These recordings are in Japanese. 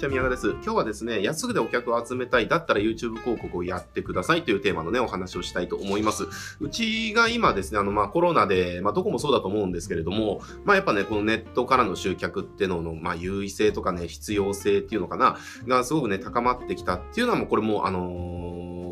ちは宮川です。今日はですね、安くでお客を集めたい、だったら YouTube 広告をやってくださいというテーマのね、お話をしたいと思います。うちが今ですね、あの、まあ、コロナで、まあ、どこもそうだと思うんですけれども、まあ、やっぱね、このネットからの集客っていうのの、まあ、優位性とかね、必要性っていうのかな、がすごくね、高まってきたっていうのはもうこれも、あのー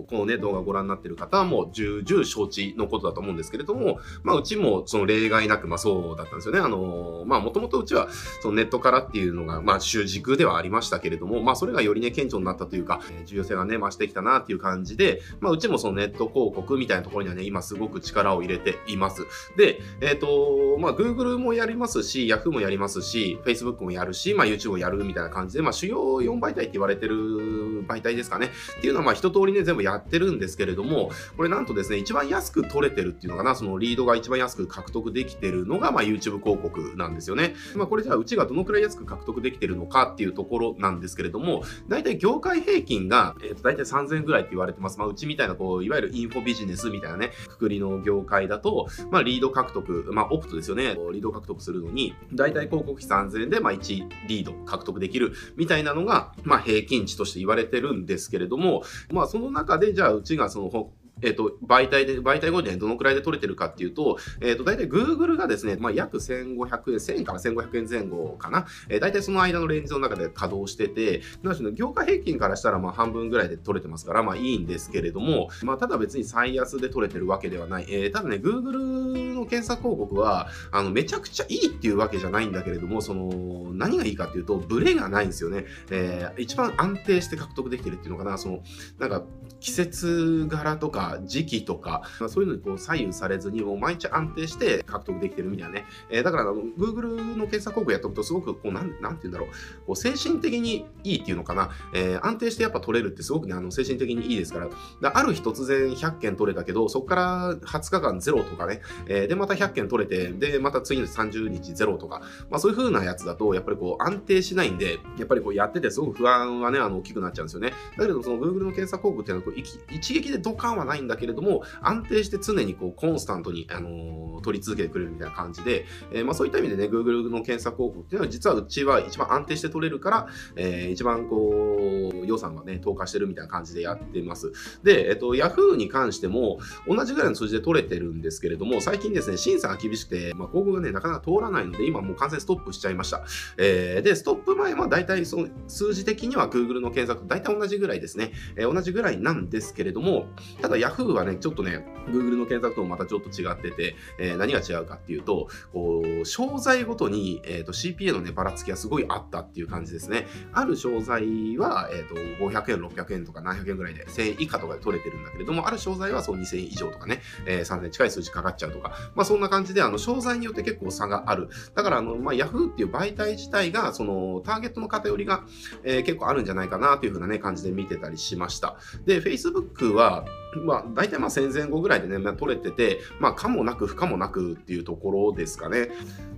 このね、動画をご覧になってる方はもう重々承知のことだと思うんですけれども、まあ、うちもその例外なく、まあそうだったんですよね。あの、まあ、もともとうちは、そのネットからっていうのが、まあ、主軸ではありましたけれども、まあ、それがよりね、顕著になったというか、重要性がね、増してきたなっていう感じで、まあ、うちもそのネット広告みたいなところにはね、今すごく力を入れています。で、えっ、ー、と、まあ、Google もやりますし、Yahoo もやりますし、Facebook もやるし、まあ、YouTube もやるみたいな感じで、まあ、主要4媒体って言われてる媒体ですかね。っていうのは、まあ、一通りね、全部やってるんですけれども、これなんとですね、一番安く取れてるっていうのかな、そのリードが一番安く獲得できてるのが、まあ、YouTube 広告なんですよね。まあ、これじゃあ、うちがどのくらい安く獲得できてるのかっていうところなんですけれども、大体業界平均が、えっ、ー、と、大体3000円ぐらいって言われてます。まあ、うちみたいな、こう、いわゆるインフォビジネスみたいなね、くくりの業界だと、まあ、リード獲得、まあ、オプトですよね。リード獲得するのに、大体広告費3000円で、まあ、1リード獲得できるみたいなのが、まあ、平均値として言われてるんですけれども、まあ、その中で、じゃあ、うちがその、えっ、ー、と、媒体で、媒体後にどのくらいで取れてるかっていうと、えっ、ー、と、大体 Google がですね、まあ、約1500円、1000円から1500円前後かな。えー、大体その間のレンジの中で稼働してて、なので、業界平均からしたら、まあ、半分ぐらいで取れてますから、まあ、いいんですけれども、まあ、ただ別に最安で取れてるわけではない。えー、ただね、Google の検索広告は、あの、めちゃくちゃいいっていうわけじゃないんだけれども、その、何がいいかっていうと、ブレがないんですよね。えー、一番安定して獲得できてるっていうのかな、その、なんか、季節柄とか時期とか、まあ、そういうのにこう左右されずに、もう毎日安定して獲得できてるみたいなね。えー、だから、Google の検索広告やっておくと、すごく、こう、なん、なんて言うんだろう、こう精神的にいいっていうのかな。えー、安定してやっぱ取れるってすごくね、あの、精神的にいいですから。だある日突然100件取れたけど、そこから20日間ゼロとかね、えー、で、また100件取れて、で、また次の30日ゼロとか、まあそういう風なやつだと、やっぱりこう安定しないんで、やっぱりこうやっててすごく不安はね、あの、大きくなっちゃうんですよね。だけど、その Google の検索広告っていうのはこう、一撃でドカンはないんだけれども、安定して常にこう、コンスタントに、あのー、取り続けてくれるみたいな感じで、えー、まあそういった意味でね、Google の検索広告っていうのは実はうちは一番安定して取れるから、えー、一番こう、予算がね、投下してるみたいな感じでやってます。で、えっと、Yahoo に関しても、同じぐらいの数字で取れてるんですけれども、最近ですね、審査が厳しくて、まあ広告がね、なかなか通らないので、今もう完全ストップしちゃいました。えー、で、ストップ前は大体その数字的には Google の検索と大体同じぐらいですね。えー、同じぐらいなんですけれども、ただ Yahoo はね、ちょっとね、Google の検索ともまたちょっと違ってて、えー、何が違うかっていうと、こう、商材ごとに、えーと、CPA のね、ばらつきがすごいあったっていう感じですね。ある商材は、えーと、500円、600円とか700円ぐらいで、1000円以下とかで取れてるんだけれども、ある商材はそう2000円以上とかね、えー、3000円近い数字かかっちゃうとか、まあそんな感じで、あの、商材によって結構差がある。だから、あの、まあ Yahoo っていう媒体自体が、その、ターゲットの偏りが、えー、結構あるんじゃないかなというふうなね、感じで見てたりしました。で、Facebook は、まあ、大体まあ戦前後ぐらいでね、まあ、取れてて、まあ、かもなく不可もなくっていうところですかね。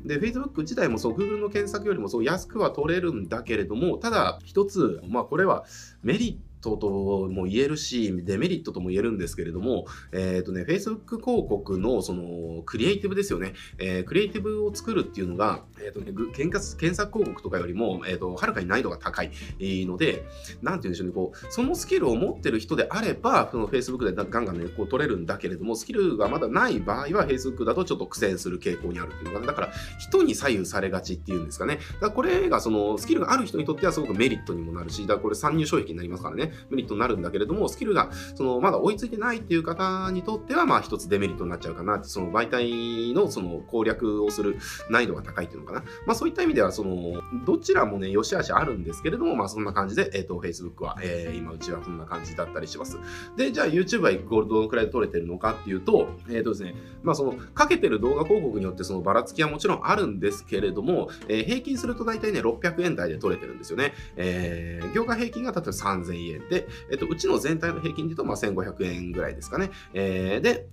で、Facebook 自体もそう、Google の検索よりもそう安くは取れるんだけれども、ただ一つ、まあ、これはメリットトとも言えるし、デメリットとも言えるんですけれども、えっ、ー、とね、Facebook 広告のそのクリエイティブですよね。えー、クリエイティブを作るっていうのが、えっ、ー、とね、検索検索広告とかよりも、えっ、と、はるかに難易度が高いので、なんて言うんでしょうね、こう、そのスキルを持ってる人であれば、その Facebook でガンガンね、こう取れるんだけれども、スキルがまだない場合は Facebook だとちょっと苦戦する傾向にあるっていうのが、だから人に左右されがちっていうんですかね。だからこれがそのスキルがある人にとってはすごくメリットにもなるし、だからこれ参入障壁になりますからね。メリットになるんだけれども、スキルがそのまだ追いついてないっていう方にとっては、まあ一つデメリットになっちゃうかなって、その媒体のその攻略をする難易度が高いっていうのかな。まあそういった意味では、その、どちらもね、良し悪しあるんですけれども、まあそんな感じで、えっ、ー、と、Facebook は、えー、今うちはそんな感じだったりします。で、じゃあ YouTube はゴールドどのくらいで撮れてるのかっていうと、えっ、ー、とですね、まあその、かけてる動画広告によってそのばらつきはもちろんあるんですけれども、えー、平均すると大体ね、600円台で撮れてるんですよね。えー、業界平均が例えば3000円で、えっ、と、うちの全体の平均で言うと、まあ、1500円ぐらいですかね。えー、で、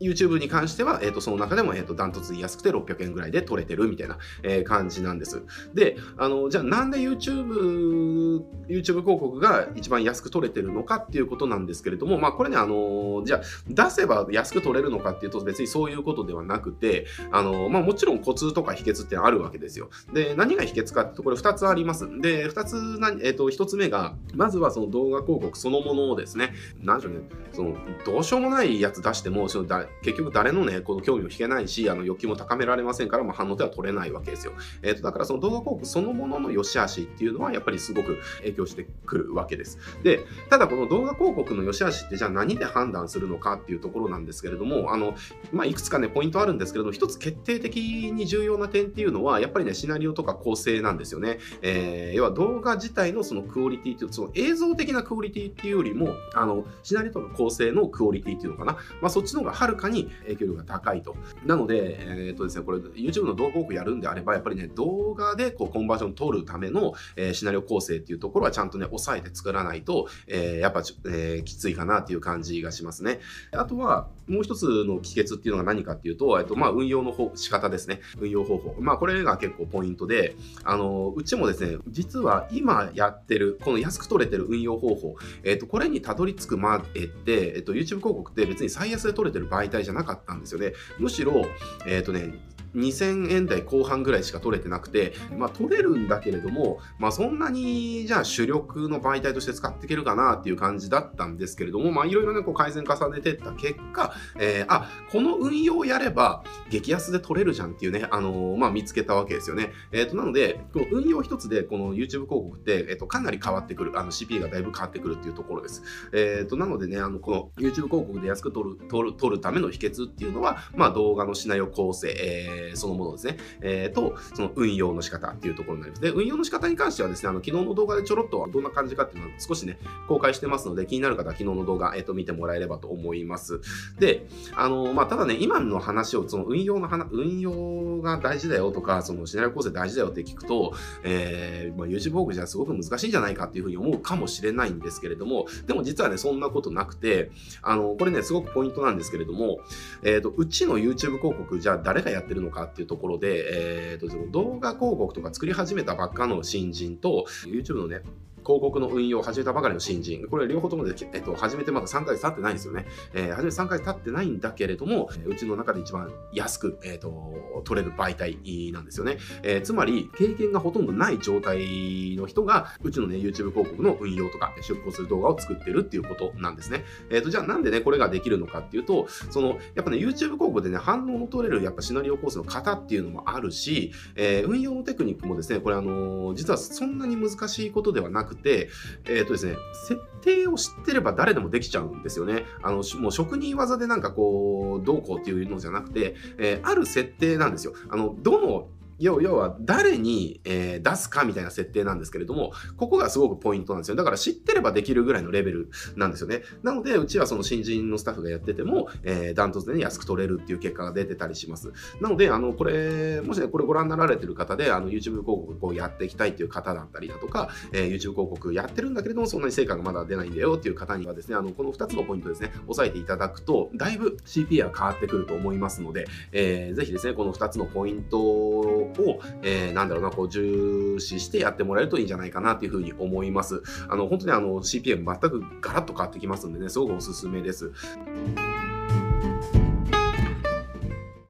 YouTube に関しては、えっ、と、その中でも、えっ、と、ダントツ安くて600円ぐらいで取れてるみたいな、え感じなんです。で、あの、じゃあなんで YouTube、YouTube 広告が一番安く取れてるのかっていうことなんですけれども、まあ、これね、あの、じゃあ出せば安く取れるのかっていうと別にそういうことではなくて、あの、まあ、もちろんコツとか秘訣ってあるわけですよ。で、何が秘訣かってところ2つあります。で、2つ何、えっ、と、1つ目が、まずはその動画広告そのものをですね、何でしょうね、その、どうしようもないやつ出しても、そのだ結局誰のね、この興味を引けないし、あの欲求も高められませんから、まあ、反応では取れないわけですよ。えっ、ー、と、だからその動画広告そのものの良し悪しっていうのは、やっぱりすごく影響してくるわけです。で、ただこの動画広告の良し悪しって、じゃあ何で判断するのかっていうところなんですけれども、あの、まあ、いくつかね、ポイントあるんですけれども、一つ決定的に重要な点っていうのは、やっぱりね、シナリオとか構成なんですよね。えー、要は動画自体のそのクオリティという、その映像的なクオリティっていうよりも、あの、シナリオとか構成のクオリティっていうのかな。まあ、そっちの方がはるかに影響力が高いと。なので、えっ、とですね、これ YouTube の動画広告やるんであれば、やっぱりね、動画でこうコンバージョン取るための、えー、シナリオ構成っていうところはちゃんとね、抑えて作らないと、えー、やっぱ、えー、きついかなっていう感じがしますね。あとは、もう一つの帰結っていうのが何かっていうと、えっと、まあ、運用の方、仕方ですね。運用方法。まあ、これが結構ポイントで、あの、うちもですね、実は今やってる、この安く取れてる運用方法、えっと、これにたどり着くまでって、えっと、YouTube 広告って別に最安で取れてる媒体じゃなかったんですよね。むしろ、えっとね、2000円台後半ぐらいしか取れてなくて、まあ取れるんだけれども、まあそんなにじゃあ主力の媒体として使っていけるかなっていう感じだったんですけれども、まあいろいろね、こう改善重ねてった結果、えー、あ、この運用をやれば激安で取れるじゃんっていうね、あのー、まあ見つけたわけですよね。えっ、ー、と、なので、この運用一つでこの YouTube 広告って、えっ、と、かなり変わってくる、あの CP がだいぶ変わってくるっていうところです。えっ、と、なのでね、あの、この YouTube 広告で安く取る、取る、取るための秘訣っていうのは、まあ動画のシナリオ構成、えー、えそのものですね。えー、と、その運用の仕方っていうところになります。で、運用の仕方に関してはですね、あの、昨日の動画でちょろっとどんな感じかっていうのは少しね、公開してますので、気になる方は昨日の動画、えっ、ー、と、見てもらえればと思います。で、あの、まあ、ただね、今の話を、その運用の話、運用が大事だよとか、そのシナリオ構成大事だよって聞くと、えー、まあ、YouTube 報告じゃすごく難しいんじゃないかっていうふうに思うかもしれないんですけれども、でも実はね、そんなことなくて、あの、これね、すごくポイントなんですけれども、えっ、ー、と、うちの YouTube 広告、じゃあ誰がやってるのかっていうところで、え、ー、と、動画広告とか作り始めたばっかの新人と、YouTube のね、広告の運用を始めたばかりの新人、これ両方ともで、えっと、始めてまだ3ヶ月経ってないんですよね。えー、始めて3ヶ月経ってないんだけれども、うちの中で一番安く、えっ、ー、と、取れる媒体なんですよね。えー、つまり、経験がほとんどない状態の人が、うちのね、YouTube 広告の運用とか出稿する動画を作ってるっていうことなんですね。えっ、ー、と、じゃあなんでね、これができるのかっていうと、その、やっぱね、YouTube 広告でね、反応の取れる、やっぱシナリオコースの型っていうのもあるし、えー、運用のテクニックもですね、これあの実はそんなに難しいことではなくて、えっ、ー、とですね、設定を知ってれば誰でもできちゃうんですよね。あの、もう職人技でなんかこう、どうこうっていうのじゃなくて、えー、ある設定なんですよ。あの、どの要要は誰に、えー、出すかみたいな設定なんですけれども、ここがすごくポイントなんですよ。だから知ってればできるぐらいのレベルなんですよね。なので、うちはその新人のスタッフがやってても、えー、ダントツでね、安く取れるっていう結果が出てたりします。なので、あの、これ、もしね、これご覧になられてる方で、あの、YouTube 広告をやっていきたいっていう方だったりだとか、えー、YouTube 広告やってるんだけれども、そんなに成果がまだ出ないんだよっていう方にはですね、あの、この2つのポイントですね、押さえていただくと、だいぶ CPA は変わってくると思いますので、えー、ぜひですね、この2つのポイントを、をえーー、なんだろうな、こう重視してやってもらえるといいんじゃないかなというふうに思います。あの、本当にあの CPM 全くガラッと変わってきますんでね、すごくおすすめです。